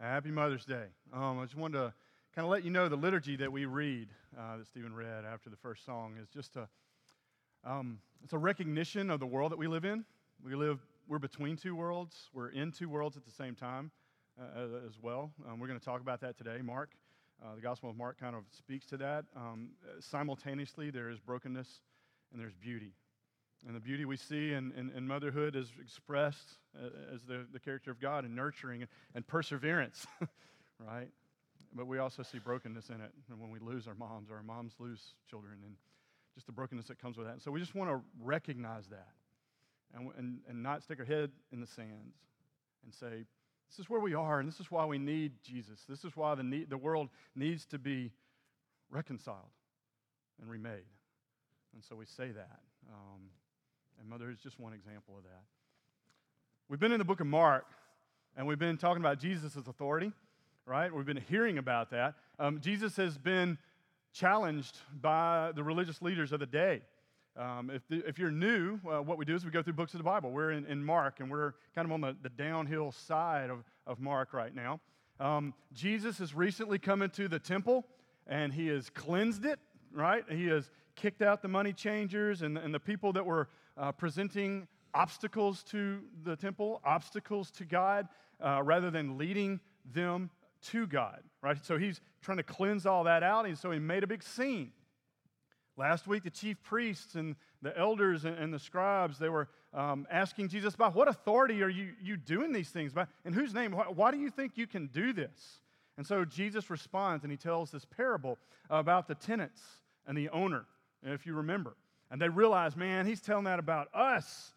Happy Mother's Day. Um, I just wanted to kind of let you know the liturgy that we read, uh, that Stephen read after the first song, is just a, um, it's a recognition of the world that we live in. We live, we're between two worlds. We're in two worlds at the same time uh, as well. Um, we're going to talk about that today. Mark, uh, the Gospel of Mark kind of speaks to that. Um, simultaneously, there is brokenness and there's beauty. And the beauty we see in, in, in motherhood is expressed uh, as the, the character of God and nurturing and, perseverance, right? But we also see brokenness in it. And when we lose our moms, or our moms lose children, and just the brokenness that comes with that. And so we just want to recognize that and, and, and not stick our head in the sands and say, this is where we are, and this is why we need Jesus. This is why the, need, the world needs to be reconciled and remade. And so we say that. Um, and mother is just one example of that. We've been in the book of Mark, and we've been talking about Jesus' authority, right? We've been hearing about that. Um, Jesus has been challenged by the religious leaders of the day. Um, if, the, if you're new, uh, what we do is we go through books of the Bible. We're in, in Mark, and we're kind of on the, the downhill side of, of Mark right now. Um, Jesus has recently come into the temple, and he has cleansed it, right? He has kicked out the money changers and, and the people that were uh, presenting obstacles to the temple, obstacles to God, uh, rather than leading them to God, right? So he's trying to cleanse all that out, and so he made a big scene. Last week, the chief priests and the elders and, and the scribes, they were um, asking Jesus, by what authority are you, you doing these things? By, in whose name? Why, why do you think you can do this? And so Jesus responds and he tells this parable about the tenants and the owner, if you remember. And they realize, man, he's telling that about us.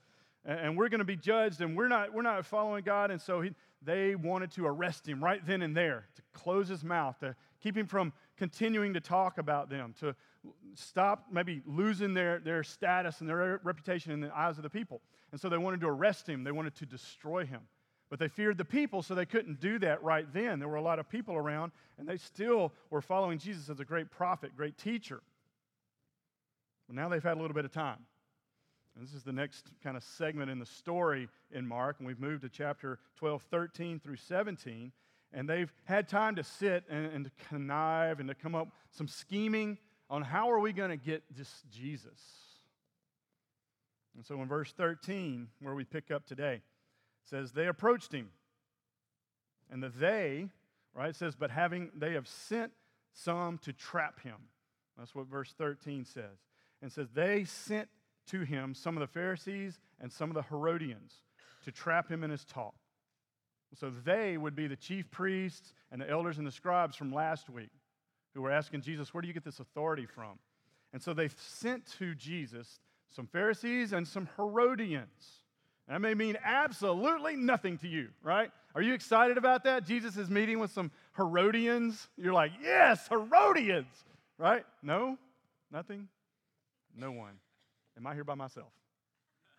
And we're going to be judged, and we're not, we're not following God. And so he, they wanted to arrest him right then and there, to close his mouth, to keep him from continuing to talk about them, to stop maybe losing their, their status and their reputation in the eyes of the people. And so they wanted to arrest him, they wanted to destroy him. But they feared the people, so they couldn't do that right then. There were a lot of people around, and they still were following Jesus as a great prophet, great teacher. Well, now they've had a little bit of time. And this is the next kind of segment in the story in Mark, and we've moved to chapter 12, 13 through 17. And they've had time to sit and, and to connive and to come up some scheming on how are we going to get this Jesus. And so in verse 13, where we pick up today, says, They approached him. And the they, right, it says, But having, they have sent some to trap him. That's what verse 13 says and says, They sent to him some of the Pharisees and some of the Herodians to trap him in his talk. So they would be the chief priests and the elders and the scribes from last week who were asking Jesus, Where do you get this authority from? And so they sent to Jesus some Pharisees and some Herodians. That may mean absolutely nothing to you, right? Are you excited about that? Jesus is meeting with some Herodians. You're like, yes, Herodians, right? No? Nothing? No one. Am I here by myself?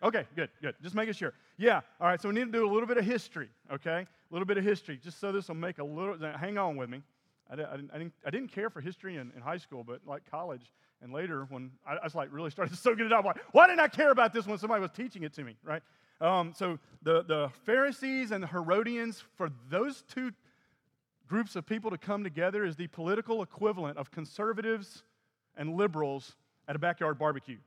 Okay, good, good. Just making sure. Yeah, all right, so we need to do a little bit of history, okay? A little bit of history, just so this will make a little, hang on with me. I, didn't, I, didn't, I didn't care for history in, in high school, but like college and later when I, I was like really started soaking it up, like, why didn't I care about this when somebody was teaching it to me, right? Um, so the, the Pharisees and the Herodians, for those two groups of people to come together is the political equivalent of conservatives and liberals at a backyard barbecue.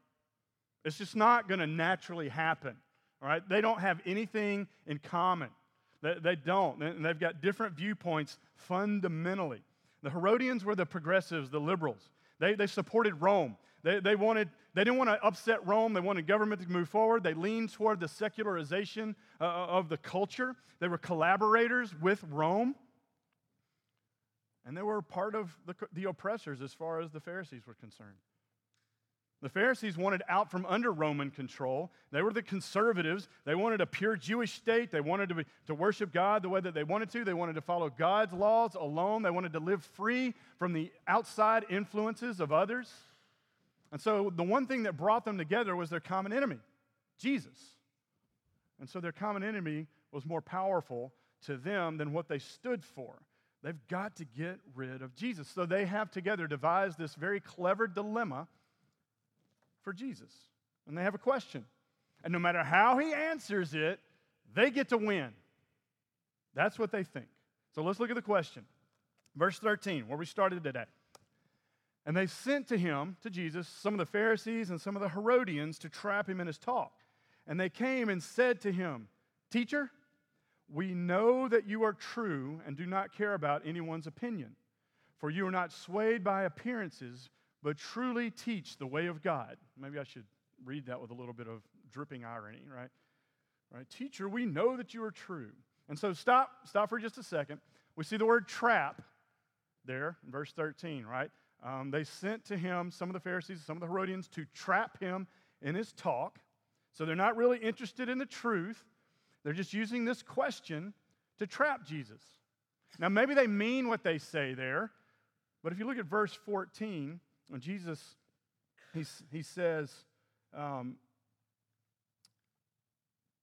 It's just not going to naturally happen. All right? They don't have anything in common. They, they don't. And they've got different viewpoints fundamentally. The Herodians were the progressives, the liberals. They, they supported Rome. They, they, wanted, they didn't want to upset Rome. They wanted government to move forward. They leaned toward the secularization uh, of the culture. They were collaborators with Rome. And they were part of the, the oppressors as far as the Pharisees were concerned. The Pharisees wanted out from under Roman control. They were the conservatives. They wanted a pure Jewish state. They wanted to, be, to worship God the way that they wanted to. They wanted to follow God's laws alone. They wanted to live free from the outside influences of others. And so the one thing that brought them together was their common enemy, Jesus. And so their common enemy was more powerful to them than what they stood for. They've got to get rid of Jesus. So they have together devised this very clever dilemma for Jesus. And they have a question. And no matter how he answers it, they get to win. That's what they think. So let's look at the question. Verse 13, where we started today. And they sent to him, to Jesus, some of the Pharisees and some of the Herodians to trap him in his talk. And they came and said to him, Teacher, we know that you are true and do not care about anyone's opinion, for you are not swayed by appearances, but truly teach the way of God. Maybe I should read that with a little bit of dripping irony, right? Right? Teacher, we know that you are true. And so stop, stop for just a second. We see the word trap there in verse 13, right? Um, they sent to him some of the Pharisees, some of the Herodians to trap him in his talk. So they're not really interested in the truth. They're just using this question to trap Jesus. Now, maybe they mean what they say there, but if you look at verse 14, when Jesus, he, he says, um,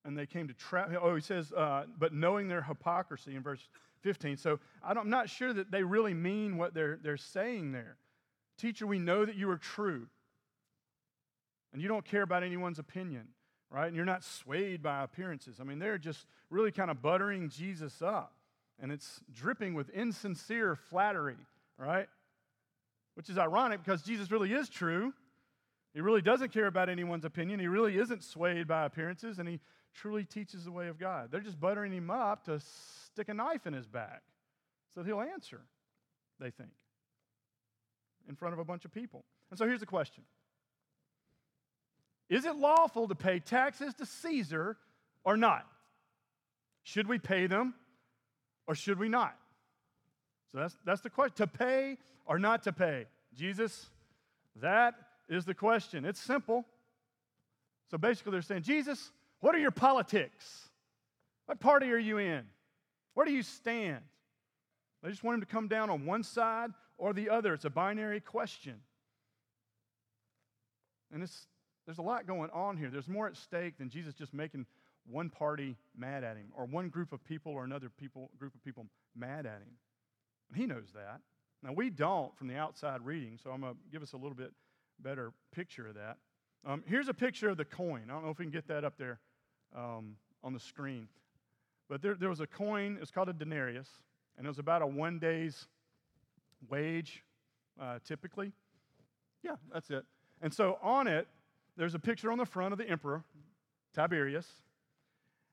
and they came to trap. Oh, he says, uh, but knowing their hypocrisy in verse 15. So I'm not sure that they really mean what they're, they're saying there. Teacher, we know that you are true, and you don't care about anyone's opinion, right? And you're not swayed by appearances. I mean, they're just really kind of buttering Jesus up, and it's dripping with insincere flattery, right? Which is ironic because Jesus really is true. He really doesn't care about anyone's opinion. He really isn't swayed by appearances, and he truly teaches the way of God. They're just buttering him up to stick a knife in his back so he'll answer, they think, in front of a bunch of people. And so here's the question Is it lawful to pay taxes to Caesar or not? Should we pay them or should we not? So that's, that's the question. To pay or not to pay? Jesus, that is the question. It's simple. So basically, they're saying, Jesus, what are your politics? What party are you in? Where do you stand? They just want him to come down on one side or the other. It's a binary question. And it's, there's a lot going on here. There's more at stake than Jesus just making one party mad at him or one group of people or another people, group of people mad at him. And he knows that. Now, we don't from the outside reading, so I'm going to give us a little bit better picture of that. Um, here's a picture of the coin. I don't know if we can get that up there um, on the screen. But there, there was a coin, it's called a denarius, and it was about a one day's wage, uh, typically. Yeah, that's it. And so on it, there's a picture on the front of the emperor, Tiberius,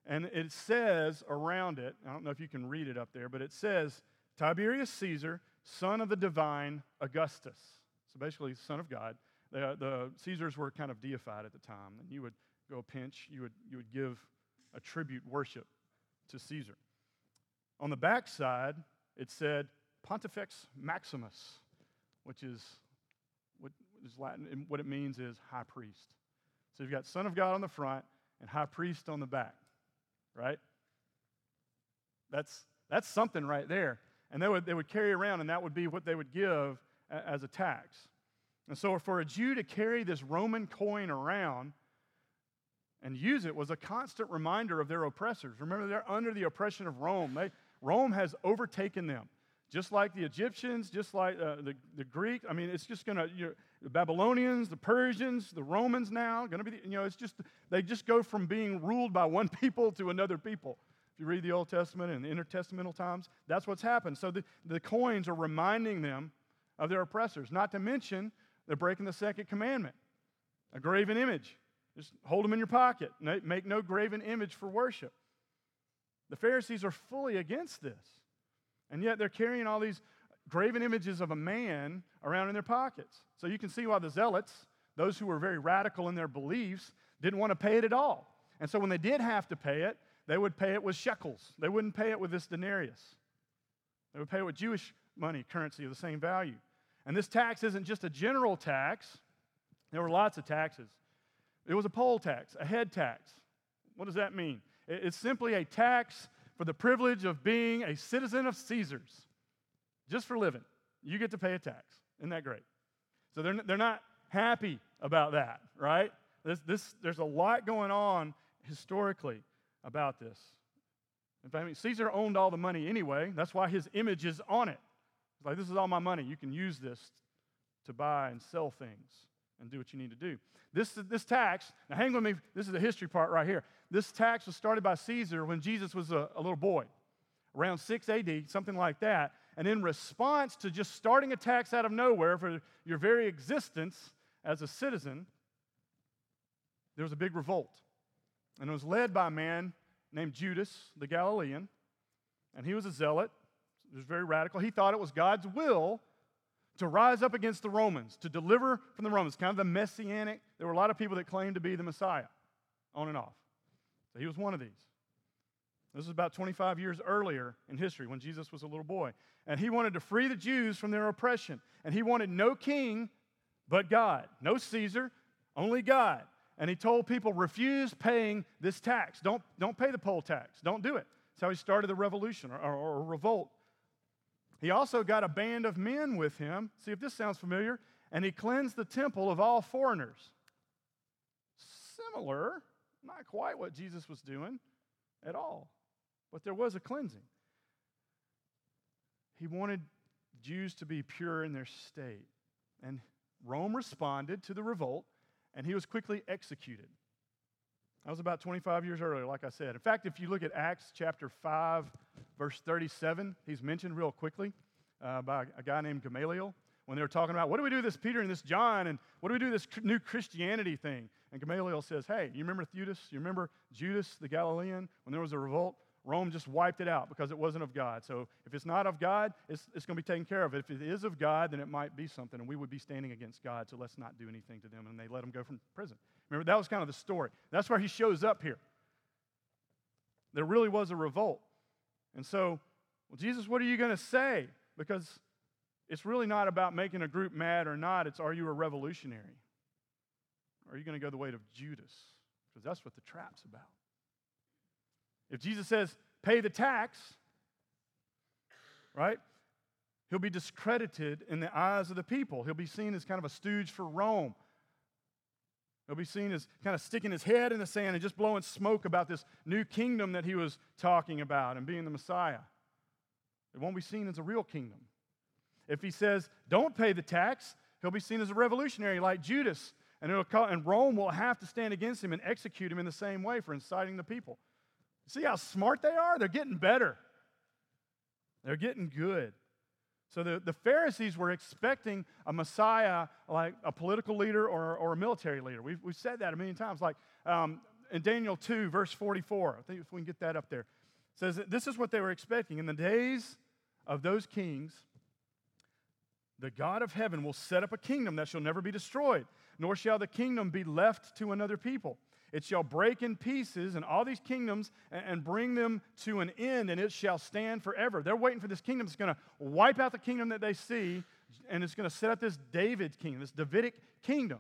and it says around it, I don't know if you can read it up there, but it says Tiberius Caesar, son of the divine Augustus. So basically, son of God. The, the Caesars were kind of deified at the time, and you would go pinch, you would, you would give a tribute worship to Caesar. On the back side, it said Pontifex Maximus, which is what is Latin, and what it means is high priest. So you've got Son of God on the front and high priest on the back, right? That's, that's something right there. And they would, they would carry around, and that would be what they would give as a tax. And so, for a Jew to carry this Roman coin around and use it was a constant reminder of their oppressors. Remember, they're under the oppression of Rome. They, Rome has overtaken them, just like the Egyptians, just like uh, the, the Greek. I mean, it's just going to, you know, the Babylonians, the Persians, the Romans now, going to be, you know, it's just, they just go from being ruled by one people to another people. If you read the Old Testament and the intertestamental times, that's what's happened. So the, the coins are reminding them of their oppressors, not to mention they're breaking the second commandment, a graven image. Just hold them in your pocket. Make no graven image for worship. The Pharisees are fully against this. And yet they're carrying all these graven images of a man around in their pockets. So you can see why the Zealots, those who were very radical in their beliefs, didn't want to pay it at all. And so when they did have to pay it, they would pay it with shekels. They wouldn't pay it with this denarius. They would pay it with Jewish money, currency of the same value. And this tax isn't just a general tax, there were lots of taxes. It was a poll tax, a head tax. What does that mean? It's simply a tax for the privilege of being a citizen of Caesar's, just for living. You get to pay a tax. Isn't that great? So they're, they're not happy about that, right? This, this, there's a lot going on historically about this. In fact, I mean, Caesar owned all the money anyway. That's why his image is on it. It's like, this is all my money. You can use this to buy and sell things and do what you need to do. This, this tax, now hang with me, this is the history part right here. This tax was started by Caesar when Jesus was a, a little boy. around 6 AD, something like that. And in response to just starting a tax out of nowhere for your very existence as a citizen, there was a big revolt. And it was led by a man named Judas the Galilean. And he was a zealot. He was very radical. He thought it was God's will to rise up against the Romans, to deliver from the Romans, kind of the messianic. There were a lot of people that claimed to be the Messiah, on and off. So he was one of these. This was about 25 years earlier in history when Jesus was a little boy. And he wanted to free the Jews from their oppression. And he wanted no king but God, no Caesar, only God. And he told people, refuse paying this tax. Don't, don't pay the poll tax. Don't do it. That's how he started the revolution or, or, or revolt. He also got a band of men with him. See if this sounds familiar. And he cleansed the temple of all foreigners. Similar, not quite what Jesus was doing at all, but there was a cleansing. He wanted Jews to be pure in their state. And Rome responded to the revolt, and he was quickly executed. That was about 25 years earlier, like I said. In fact, if you look at Acts chapter 5, verse 37, he's mentioned real quickly uh, by a guy named Gamaliel when they were talking about what do we do this Peter and this John and what do we do this new Christianity thing? And Gamaliel says, hey, you remember Judas? You remember Judas the Galilean when there was a revolt? Rome just wiped it out because it wasn't of God. So if it's not of God, it's, it's going to be taken care of. If it is of God, then it might be something, and we would be standing against God, so let's not do anything to them. And they let him go from prison. Remember, that was kind of the story. That's where he shows up here. There really was a revolt. And so, well, Jesus, what are you going to say? Because it's really not about making a group mad or not, it's are you a revolutionary? Or are you going to go the way of Judas? Because that's what the trap's about. If Jesus says, pay the tax, right? He'll be discredited in the eyes of the people. He'll be seen as kind of a stooge for Rome. He'll be seen as kind of sticking his head in the sand and just blowing smoke about this new kingdom that he was talking about and being the Messiah. It won't be seen as a real kingdom. If he says, don't pay the tax, he'll be seen as a revolutionary like Judas. And, call, and Rome will have to stand against him and execute him in the same way for inciting the people. See how smart they are? They're getting better, they're getting good. So the, the Pharisees were expecting a Messiah like a political leader or, or a military leader. We've, we've said that a million times. Like um, in Daniel 2, verse 44, I think if we can get that up there, says that this is what they were expecting. In the days of those kings, the God of heaven will set up a kingdom that shall never be destroyed, nor shall the kingdom be left to another people. It shall break in pieces and all these kingdoms and, bring them to an end, and it shall stand forever. They're waiting for this kingdom that's going to wipe out the kingdom that they see, and it's going to set up this David kingdom, this Davidic kingdom,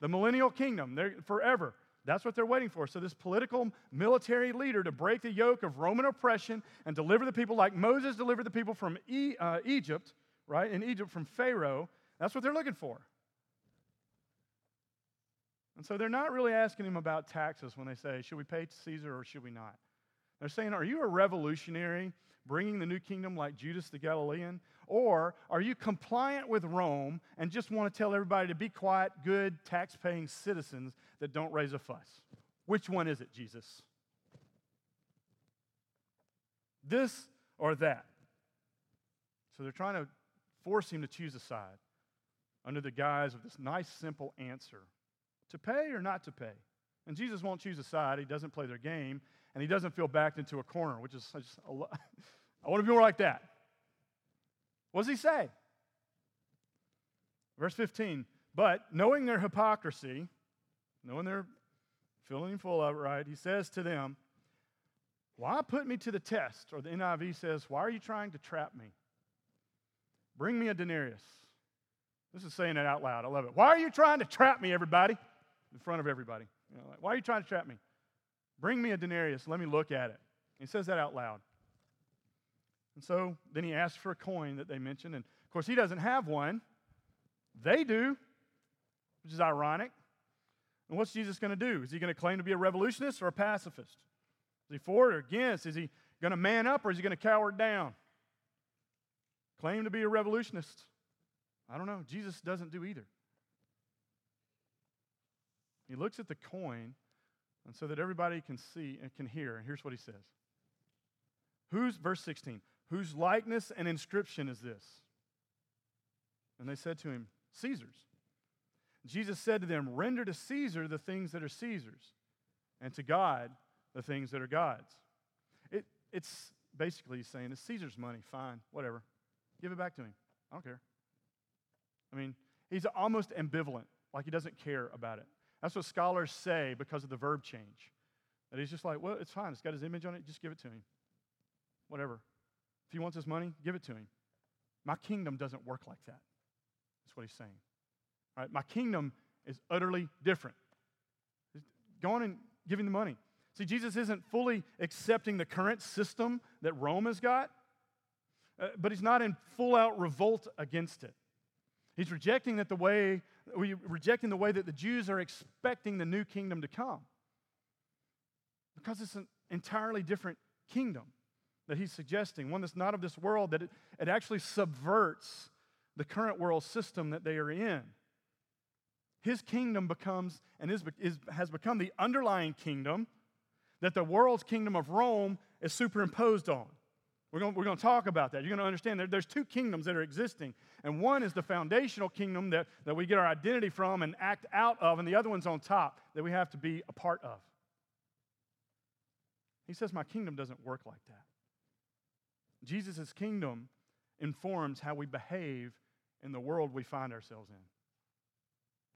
the millennial kingdom, they're, forever. That's what they're waiting for. So, this political military leader to break the yoke of Roman oppression and deliver the people like Moses delivered the people from e, uh, Egypt, right? In Egypt from Pharaoh. That's what they're looking for. And so they're not really asking him about taxes when they say, should we pay Caesar or should we not? They're saying, are you a revolutionary bringing the new kingdom like Judas the Galilean? Or are you compliant with Rome and just want to tell everybody to be quiet, good, tax paying citizens that don't raise a fuss? Which one is it, Jesus? This or that? So they're trying to force him to choose a side under the guise of this nice, simple answer to pay or not to pay. And Jesus won't choose a side. He doesn't play their game, and he doesn't feel backed into a corner, which is just, I want to be more like that. What does he say? Verse 15, but knowing their hypocrisy, knowing they're filling full of it, right, he says to them, Why put me to the test? Or the NIV says, Why are you trying to trap me? Bring me a denarius. This is saying it out loud. I love it. Why are you trying to trap me, everybody? In front of everybody. You know, like, Why are you trying to trap me? Bring me a denarius. Let me look at it. He says that out loud. And so then he asks for a coin that they mentioned. And of course, he doesn't have one. They do, which is ironic. And what's Jesus going to do? Is he going to claim to be a revolutionist or a pacifist? Is he for or against? Is he going to man up or is he going to cower down? Claim to be a revolutionist. I don't know. Jesus doesn't do either. He looks at the coin, and so that everybody can see and can hear. And here's what he says Whose, verse 16, whose likeness and inscription is this? And they said to him, Caesar's. Jesus said to them, Render to Caesar the things that are Caesar's, and to God the things that are God's. It, it's basically saying, It's Caesar's money, fine, whatever. Give it back to him. I don't care. I mean, he's almost ambivalent, like he doesn't care about it. That's what scholars say because of the verb change. That he's just like, well, it's fine. It's got his image on it. Just give it to him. Whatever. If he wants his money, give it to him. My kingdom doesn't work like that. That's what he's saying. All right? My kingdom is utterly different. Go on and give him the money. See, Jesus isn't fully accepting the current system that Rome has got, uh, but he's not in full out revolt against it. He's rejecting that the way, rejecting the way that the Jews are expecting the new kingdom to come. Because it's an entirely different kingdom that he's suggesting, one that's not of this world, that it, it actually subverts the current world system that they are in. His kingdom becomes and is, is, has become the underlying kingdom that the world's kingdom of Rome is superimposed on. We're going, we're to talk about that. You're going to understand there, there's two kingdoms that are existing. And one is the foundational kingdom that, that we get our identity from and act out of, and the other one's on top that we have to be a part of. He says, My kingdom doesn't work like that. Jesus' kingdom informs how we behave in the world we find ourselves in.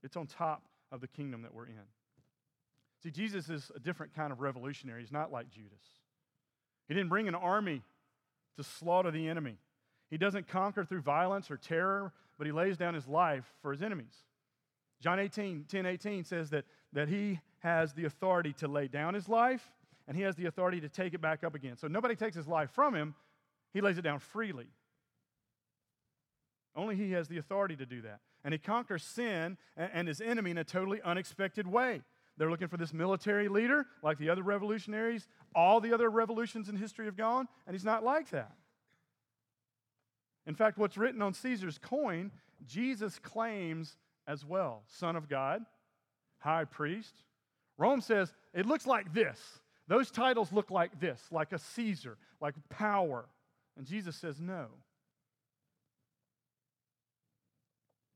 It's on top of the kingdom that we're in. See, Jesus is a different kind of revolutionary. He's not like Judas. He didn't bring an army to slaughter the enemy. He doesn't conquer through violence or terror, but he lays down his life for his enemies. John 18, 10 18 says that, that he has the authority to lay down his life and he has the authority to take it back up again. So nobody takes his life from him, he lays it down freely. Only he has the authority to do that. And he conquers sin and his enemy in a totally unexpected way. They're looking for this military leader, like the other revolutionaries. All the other revolutions in history have gone, and he's not like that. In fact, what's written on Caesar's coin, Jesus claims as well Son of God, High Priest. Rome says it looks like this. Those titles look like this, like a Caesar, like power. And Jesus says no.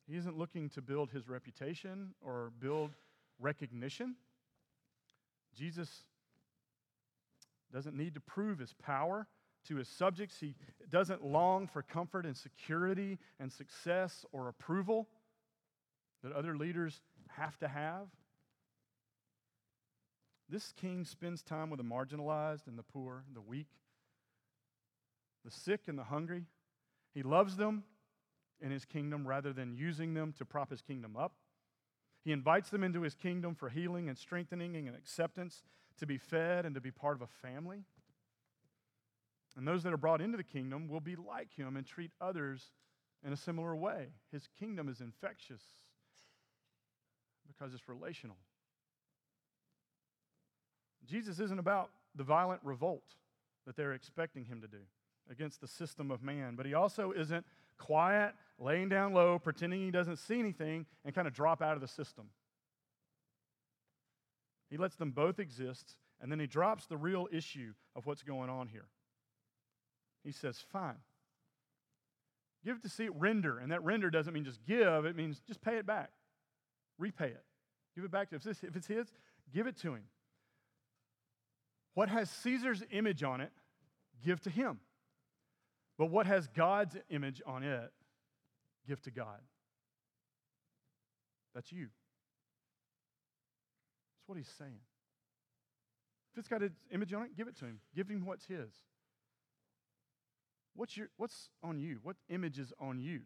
He isn't looking to build his reputation or build recognition. Jesus doesn't need to prove his power to his subjects. He doesn't long for comfort and security and success or approval that other leaders have to have. This king spends time with the marginalized and the poor, the weak, the sick and the hungry. He loves them in his kingdom rather than using them to prop his kingdom up. He invites them into his kingdom for healing and strengthening and acceptance, to be fed and to be part of a family. And those that are brought into the kingdom will be like him and treat others in a similar way. His kingdom is infectious because it's relational. Jesus isn't about the violent revolt that they're expecting him to do against the system of man, but he also isn't quiet, laying down low, pretending he doesn't see anything, and kind of drop out of the system. He lets them both exist, and then he drops the real issue of what's going on here. He says, Fine. Give to see render. And that render doesn't mean just give, it means just pay it back. Repay it. Give it back to him. If it's his, give it to him. What has Caesar's image on it, give to him. But what has God's image on it, give to God. That's you. That's what he's saying. If it's got his image on it, give it to him. Give him what's his. What's, your, what's on you? What image is on you?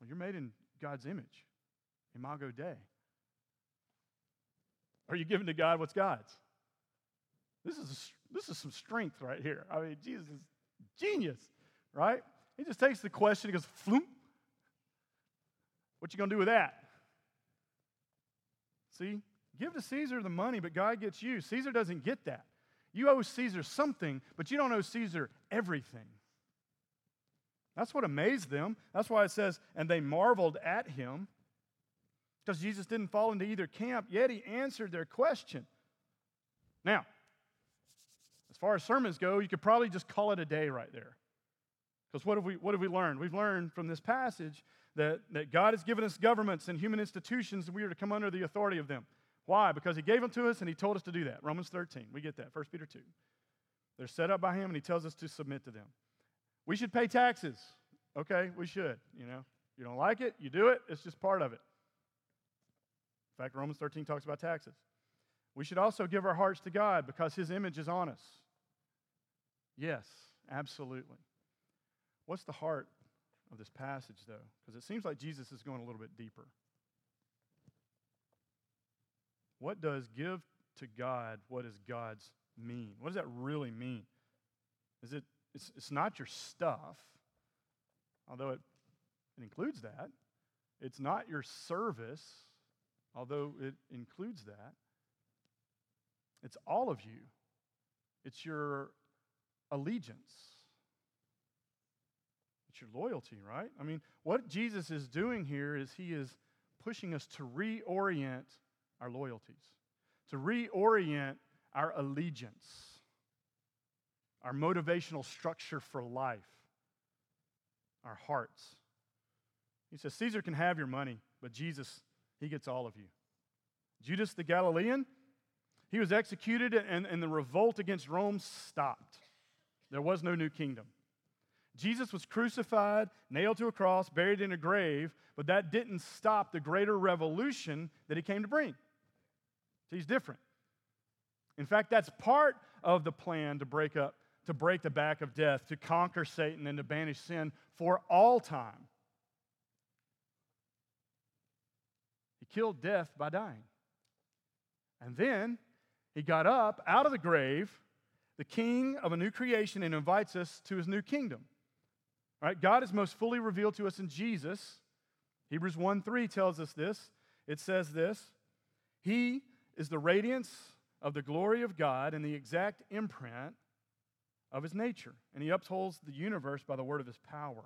Well, you're made in God's image. Imago Dei. Are you giving to God what's God's? This is, a, this is some strength right here. I mean, Jesus is genius, right? He just takes the question, he goes, floop. What you to do with that? See, give to Caesar the money, but God gets you. Caesar doesn't get that. You owe Caesar something, but you don't owe Caesar everything. That's what amazed them. That's why it says, and they marveled at him because Jesus didn't fall into either camp, yet he answered their question. Now, far as sermons go, you could probably just call it a day right there. Because what have we what have we learned? We've learned from this passage that, that God has given us governments and human institutions, and we are to come under the authority of them. Why? Because He gave them to us and He told us to do that. Romans 13. We get that. 1 Peter 2. They're set up by Him and He tells us to submit to them. We should pay taxes. Okay, we should. You know, you don't like it, you do it, it's just part of it. In fact, Romans 13 talks about taxes. We should also give our hearts to God because His image is on us. Yes, absolutely. What's the heart of this passage, though? Because it seems like Jesus is going a little bit deeper. What does give to God, what is God's mean? What does that really mean? Is it, it's, it's not your stuff, although it, it includes that. It's not your service, although it includes that. It's all of you, it's your allegiance. It's your loyalty, right? I mean, what Jesus is doing here is he is pushing us to reorient our loyalties, to reorient our allegiance, our motivational structure for life, our hearts. He says, Caesar can have your money, but Jesus, he gets all of you. Judas the Galilean, he was executed and, and the revolt against Rome stopped. There was no new kingdom. Jesus was crucified, nailed to a cross, buried in a grave, but that didn't stop the greater revolution that he came to bring. So he's different. In fact, that's part of the plan to break up, to break the back of death, to conquer Satan and to banish sin for all time. He killed death by dying. And then he got up out of the grave, the king of a new creation, and invites us to his new kingdom. Right, God is most fully revealed to us in Jesus. Hebrews 1 3 tells us this. It says this He is the radiance of the glory of God and the exact imprint of his nature. And he upholds the universe by the word of his power.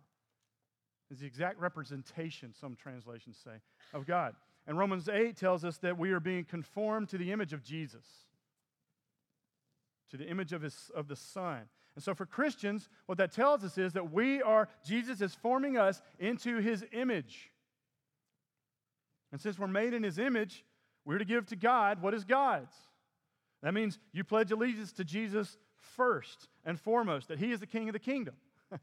Is the exact representation, some translations say, of God. And Romans 8 tells us that we are being conformed to the image of Jesus, to the image of, his, of the Son. And so for Christians, what that tells us is that we are, Jesus is forming us into his image. And since we're made in his image, we're to give to God what is God's. That means you pledge allegiance to Jesus first and foremost, that he is the king of the kingdom.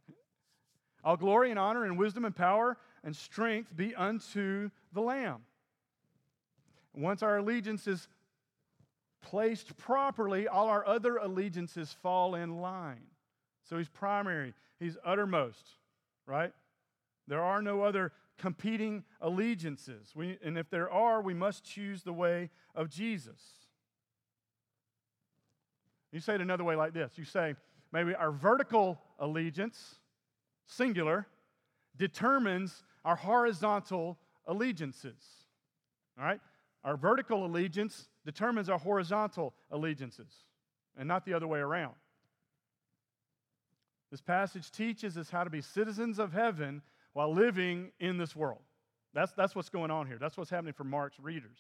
All glory and honor and wisdom and power and strength be unto the Lamb. Once our allegiance is placed properly, all our other allegiances fall in line. So he's primary, he's uttermost, right? There are no other competing allegiances. We, and if there are, we must choose the way of Jesus. You say it another way like this you say, maybe our vertical allegiance, singular, determines our horizontal allegiances. All right? Our vertical allegiance determines our horizontal allegiances, and not the other way around. This passage teaches us how to be citizens of heaven while living in this world. That's, that's what's going on here. That's what's happening for Mark's readers.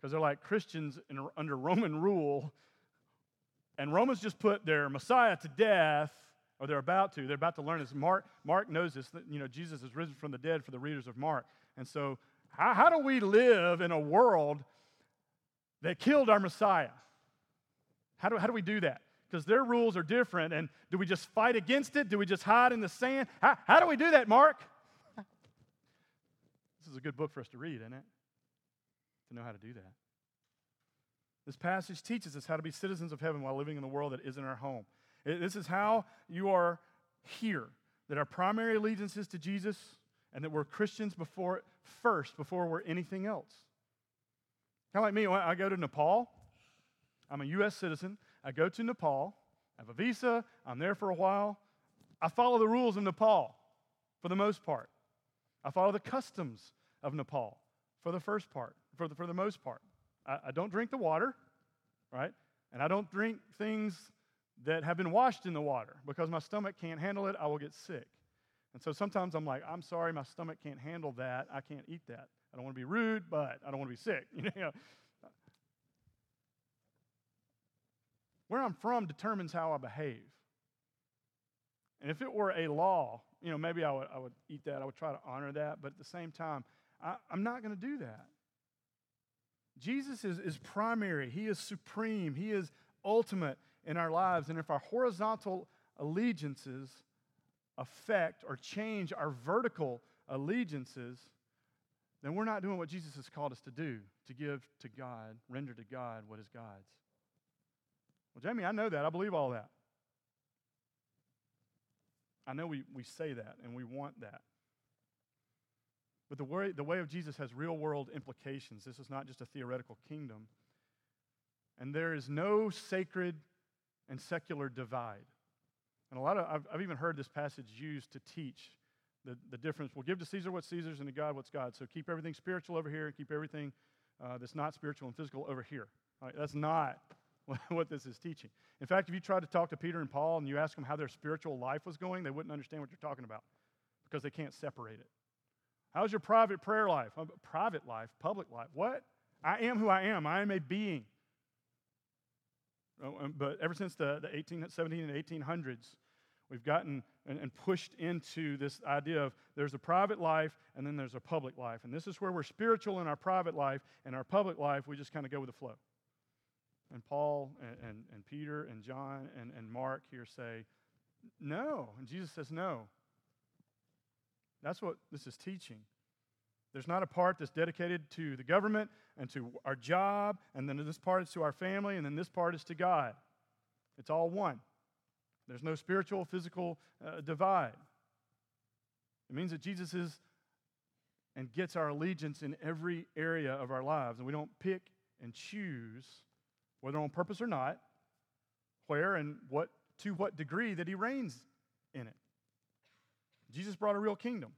Because they're like Christians in, under Roman rule, and Romans just put their Messiah to death, or they're about to. They're about to learn this. Mark, Mark knows this. That, you know, Jesus is risen from the dead for the readers of Mark. And so, how, how do we live in a world that killed our Messiah? How do, how do we do that? because their rules are different. And do we just fight against it? Do we just hide in the sand? How, how do we do that, Mark? this is a good book for us to read, isn't it? To know how to do that. This passage teaches us how to be citizens of heaven while living in the world that isn't our home. This is how you are here. That our primary allegiance is to Jesus, and that we're Christians before first, before we're anything else. Kind of like me, I go to Nepal. I'm a U.S. citizen. I go to Nepal, I have a visa, I'm there for a while. I follow the rules of Nepal for the most part. I follow the customs of Nepal for the first part, for the, for the most part. I, I don't drink the water, right? And I don't drink things that have been washed in the water because my stomach can't handle it. I will get sick. And so sometimes I'm like, I'm sorry, my stomach can't handle that. I can't eat that. I don't want to be rude, but I don't want to be sick. You know, Where I'm from determines how I behave. And if it were a law, you know, maybe I would, I would eat that. I would try to honor that. But at the same time, I, I'm not going to do that. Jesus is, is primary, He is supreme, He is ultimate in our lives. And if our horizontal allegiances affect or change our vertical allegiances, then we're not doing what Jesus has called us to do to give to God, render to God what is God's. Well, Jamie, I know that. I believe all that. I know we, we say that and we want that. But the way, the way of Jesus has real world implications. This is not just a theoretical kingdom. And there is no sacred and secular divide. And a lot of, I've, I've even heard this passage used to teach the, the difference. We'll give to Caesar what's Caesar's and to God what's God. So keep everything spiritual over here and keep everything uh, that's not spiritual and physical over here. Right, that's not what this is teaching. In fact, if you tried to talk to Peter and Paul and you ask them how their spiritual life was going, they wouldn't understand what you're talking about because they can't separate it. How's your private prayer life? Uh, private life, public life. What? I am who I am. I am a being. Oh, um, but ever since the, the 18, 17 and 1800s, we've gotten and, and pushed into this idea of there's a private life and then there's a public life. And this is where we're spiritual in our private life, and our public life, we just kind of go with the flow. And Paul and, and, and Peter and John and, and Mark here say, no. And Jesus says, no. That's what this is teaching. There's not a part that's dedicated to the government and to our job, and then this part is to our family, and then this part is to God. It's all one. There's no spiritual, physical uh, divide. It means that Jesus is and gets our allegiance in every area of our lives, and we don't pick and choose, whether on purpose or not, where and what to what degree that he reigns in it. Jesus brought a real kingdom,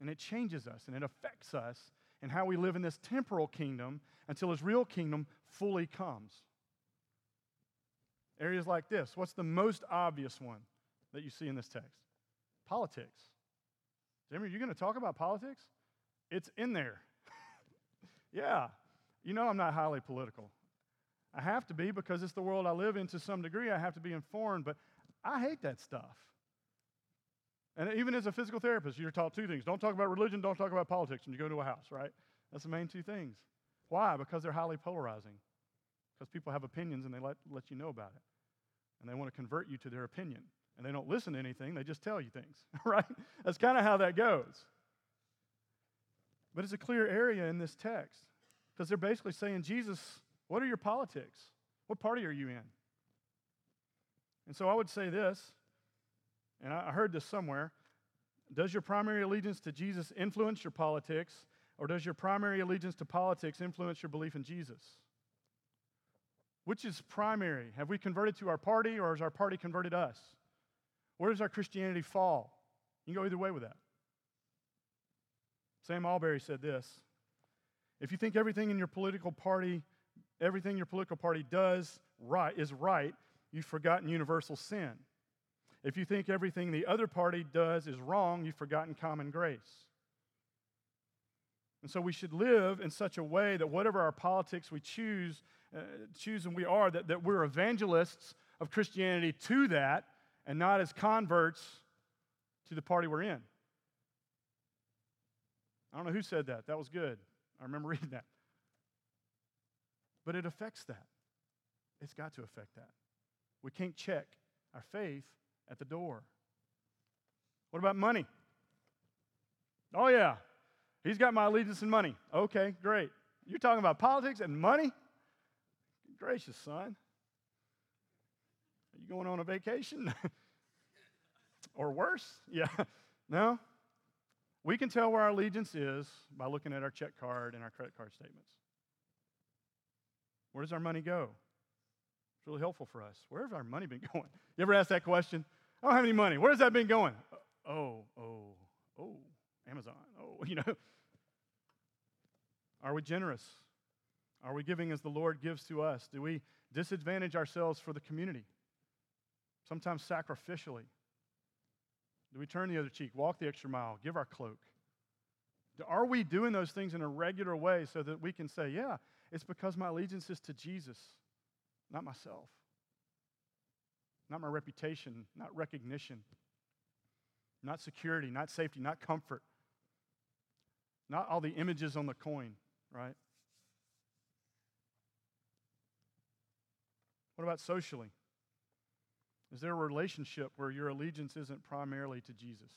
and it changes us and it affects us and how we live in this temporal kingdom until his real kingdom fully comes. Areas like this. What's the most obvious one that you see in this text? Politics. Jimmy, are you going to talk about politics? It's in there. yeah. You know I'm not highly political. I have to be because it's the world I live in to some degree. I have to be informed, but I hate that stuff. And even as a physical therapist, you're taught two things don't talk about religion, don't talk about politics when you go to a house, right? That's the main two things. Why? Because they're highly polarizing. Because people have opinions and they let, let you know about it. And they want to convert you to their opinion. And they don't listen to anything, they just tell you things, right? That's kind of how that goes. But it's a clear area in this text because they're basically saying, Jesus, what are your politics? What party are you in? And so I would say this and I heard this somewhere. Does your primary allegiance to Jesus influence your politics, or does your primary allegiance to politics influence your belief in Jesus? Which is primary? Have we converted to our party, or has our party converted us? Where does our Christianity fall? You can go either way with that. Sam Allberry said this If you think everything in your political party, everything your political party does right is right, you've forgotten universal sin. If you think everything the other party does is wrong, you've forgotten common grace. And so we should live in such a way that whatever our politics we choose, uh, choose and we are, that, that we're evangelists of Christianity to that and not as converts to the party we're in. I don't know who said that. That was good. I remember reading that. But it affects that. It's got to affect that. We can't check our faith at the door. What about money? Oh, yeah. He's got my allegiance and money. Okay, great. You're talking about politics and money? Gracious, son. Are you going on a vacation? or worse? Yeah. No? We can tell where our allegiance is by looking at our check card and our credit card statements. Where does our money go? It's really helpful for us. Where has our money been going? You ever ask that question? I don't have any money. Where's that been going? Oh, oh, oh, Amazon. Oh, you know. Are we generous? Are we giving as the Lord gives to us? Do we disadvantage ourselves for the community? Sometimes sacrificially. Do we turn the other cheek, walk the extra mile, give our cloak? Are we doing those things in a regular way so that we can say, yeah, it's because my allegiance is to Jesus, not myself? not my reputation, not recognition, not security, not safety, not comfort, not all the images on the coin, right? What about socially? Is there a relationship where your allegiance isn't primarily to Jesus?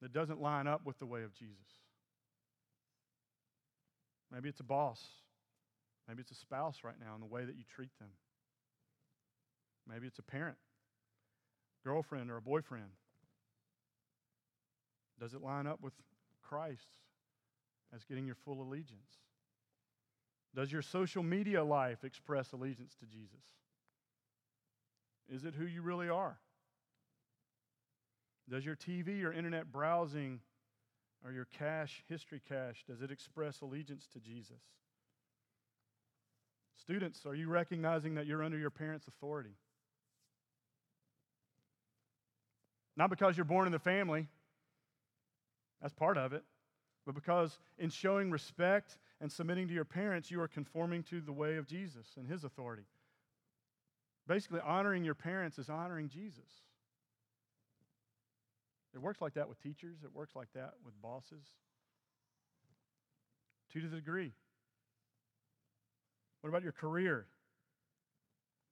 That doesn't line up with the way of Jesus? Maybe it's a boss. Maybe it's a spouse right now in the way that you treat them. Maybe it's a parent, girlfriend, or a boyfriend. Does it line up with Christ as getting your full allegiance? Does your social media life express allegiance to Jesus? Is it who you really are? Does your TV or internet browsing or your cache, history cache, does it express allegiance to Jesus? Students, are you recognizing that you're under your parents' authority? Not because you're born in the family, that's part of it, but because in showing respect and submitting to your parents, you are conforming to the way of Jesus and his authority. Basically, honoring your parents is honoring Jesus. It works like that with teachers, it works like that with bosses. To the degree. What about your career?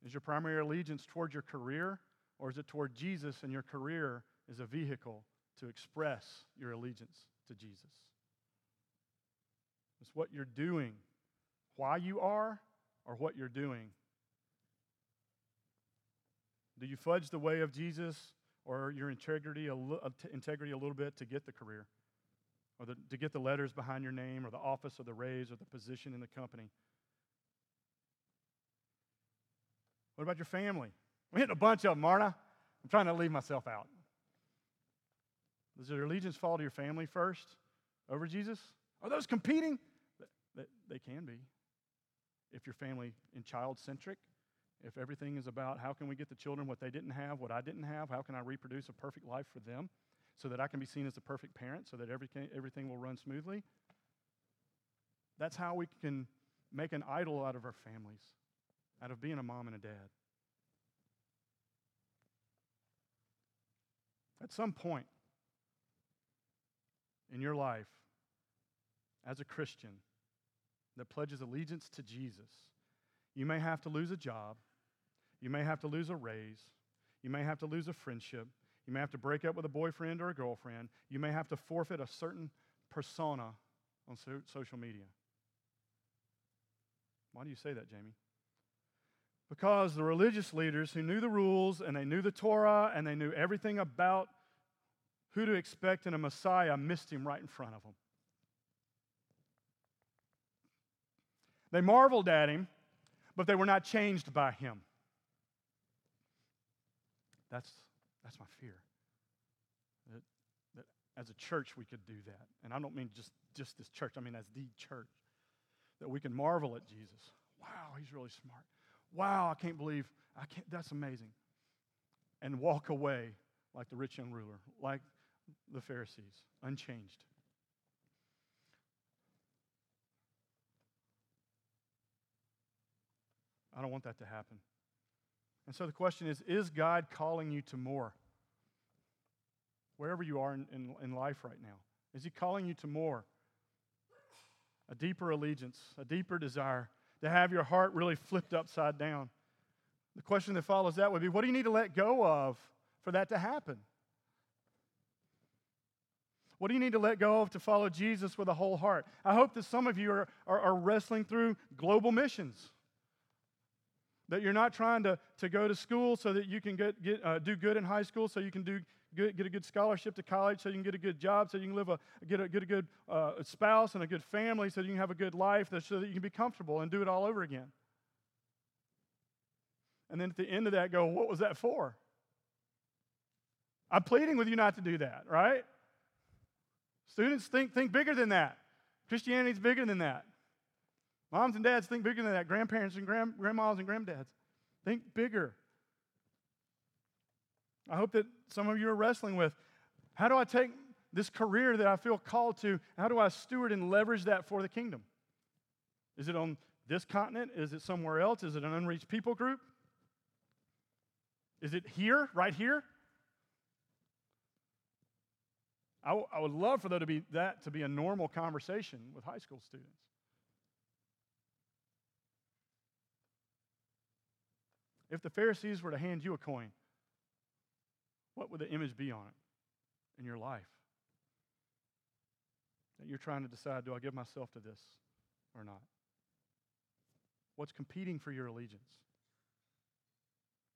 Is your primary allegiance toward your career, or is it toward Jesus and your career is a vehicle to express your allegiance to Jesus? It's what you're doing, why you are, or what you're doing. Do you fudge the way of Jesus or your integrity a, integrity a little bit to get the career? Or the, to get the letters behind your name, or the office, or the raise, or the position in the company? What about your family? I'm hitting a bunch of them, aren't I'm trying to leave myself out. Does your allegiance fall to your family first over Jesus? Are those competing? They can be. If your family is child centric, if everything is about how can we get the children what they didn't have, what I didn't have, how can I reproduce a perfect life for them so that I can be seen as the perfect parent so that everything, everything will run smoothly. That's how we can make an idol out of our families, out of being a mom and a dad. At some point in your life, as a Christian that pledges allegiance to Jesus, you may have to lose a job. You may have to lose a raise. You may have to lose a friendship. You may have to break up with a boyfriend or a girlfriend. You may have to forfeit a certain persona on so- social media. Why do you say that, Jamie? Because the religious leaders who knew the rules and they knew the Torah and they knew everything about who to expect in a Messiah missed him right in front of them. They marveled at him, but they were not changed by him. That's, that's my fear. That, that as a church we could do that. And I don't mean just, just this church, I mean as the church. That we can marvel at Jesus. Wow, he's really smart. Wow, I can't believe, I can't, that's amazing. And walk away like the rich young ruler, like the Pharisees, unchanged. I don't want that to happen. And so the question is Is God calling you to more? Wherever you are in, in, in, life right now, is He calling you to more? A deeper allegiance, a deeper desire to have your heart really flipped upside down. The question that follows that would be what do you need to let go of for that to happen? What do you need to let go of to follow Jesus with a whole heart? I hope that some of you are, are, are wrestling through global missions. That you're not trying to, to go to school so that you can get, get, uh, do good in high school, so you can do good, get a good scholarship to college, so you can get a good job, so you can live a, get, a, get a good uh, spouse and a good family, so you can have a good life, so that you can be comfortable and do it all over again. And then at the end of that, go, what was that for? I'm pleading with you not to do that, right? Students think, think bigger than that. Christianity is bigger than that. Moms and dads think bigger than that. Grandparents and grand, grandmas and granddads think bigger. I hope that some of you are wrestling with how do I take this career that I feel called to, how do I steward and leverage that for the kingdom? Is it on this continent? Is it somewhere else? Is it an unreached people group? Is it here, right here? I, w- I would love for that to be that to be a normal conversation with high school students. If the Pharisees were to hand you a coin, what would the image be on it in your life? That you're trying to decide do I give myself to this or not? What's competing for your allegiance?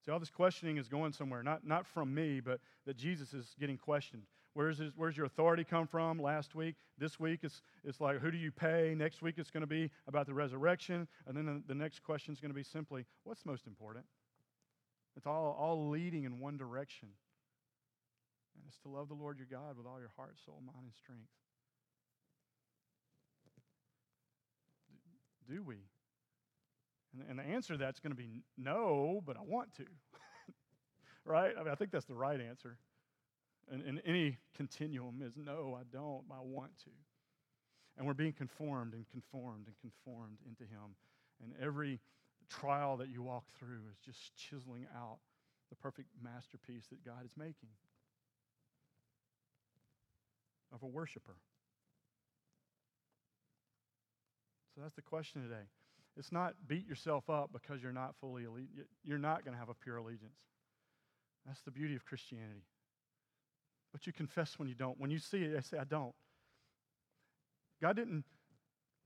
See, all this questioning is going somewhere, not, not from me, but that Jesus is getting questioned. Where's, his, where's your authority come from last week? This week it's, it's like, who do you pay? Next week it's going to be about the resurrection. And then the, the next question is going to be simply, what's most important? It's all, all leading in one direction. And it's to love the Lord your God with all your heart, soul, mind, and strength. Do we? And, and the answer to that's going to be no, but I want to. right? I mean, I think that's the right answer. And, and any continuum is no, I don't, I want to. And we're being conformed and conformed and conformed into Him. And every trial that you walk through is just chiseling out the perfect masterpiece that God is making of a worshiper. So that's the question today. It's not beat yourself up because you're not fully allegiance. You're not going to have a pure allegiance. That's the beauty of Christianity. But you confess when you don't. When you see it, I say, I don't. God didn't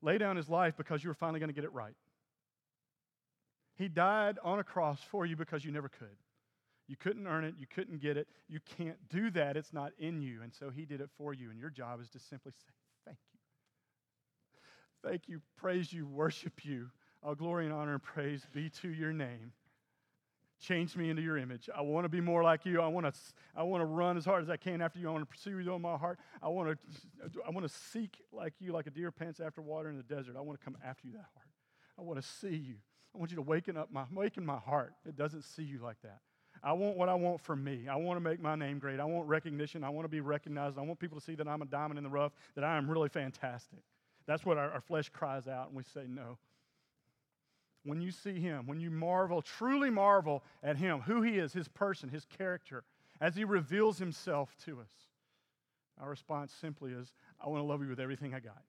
lay down his life because you were finally going to get it right. He died on a cross for you because you never could. You couldn't earn it. You couldn't get it. You can't do that. It's not in you. And so he did it for you. And your job is to simply say, Thank you. Thank you, praise you, worship you. All glory and honor and praise be to your name. Change me into your image. I want to be more like you. I want to, I want to run as hard as I can after you. I want to pursue you in my heart. I want to, I want to seek like you, like a deer pants after water in the desert. I want to come after you that hard. I want to see you. I want you to waken up my, waken my heart. It doesn't see you like that. I want what I want for me. I want to make my name great. I want recognition. I want to be recognized. I want people to see that I'm a diamond in the rough, that I am really fantastic. That's what our, our flesh cries out, and we say, No. When you see him, when you marvel, truly marvel at him, who he is, his person, his character, as he reveals himself to us, our response simply is, I want to love you with everything I got.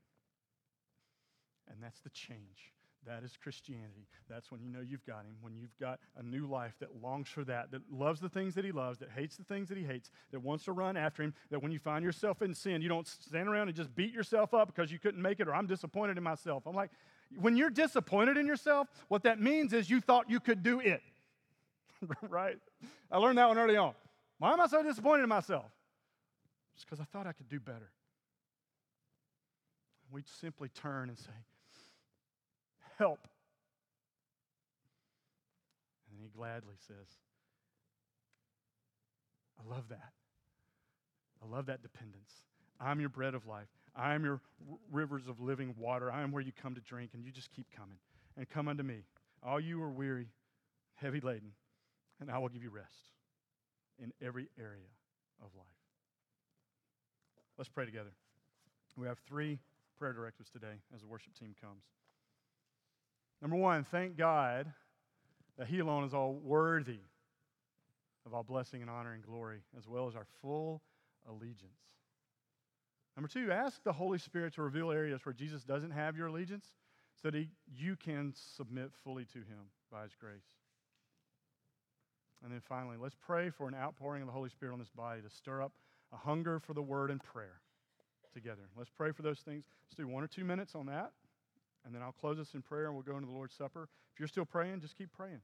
And that's the change. That is Christianity. That's when you know you've got Him, when you've got a new life that longs for that, that loves the things that He loves, that hates the things that He hates, that wants to run after Him, that when you find yourself in sin, you don't stand around and just beat yourself up because you couldn't make it or I'm disappointed in myself. I'm like, when you're disappointed in yourself, what that means is you thought you could do it. right? I learned that one early on. Why am I so disappointed in myself? Just because I thought I could do better. We simply turn and say, help. And he gladly says, I love that. I love that dependence. I'm your bread of life. I am your rivers of living water. I am where you come to drink, and you just keep coming. And come unto me, all you are weary, heavy laden, and I will give you rest in every area of life. Let's pray together. We have three prayer directives today as the worship team comes. Number one, thank God that He alone is all worthy of all blessing and honor and glory, as well as our full allegiance. Number two, ask the Holy Spirit to reveal areas where Jesus doesn't have your allegiance so that he, you can submit fully to Him by His grace. And then finally, let's pray for an outpouring of the Holy Spirit on this body to stir up a hunger for the Word and prayer together. Let's pray for those things. Let's do one or two minutes on that. And then I'll close us in prayer and we'll go into the Lord's Supper. If you're still praying, just keep praying.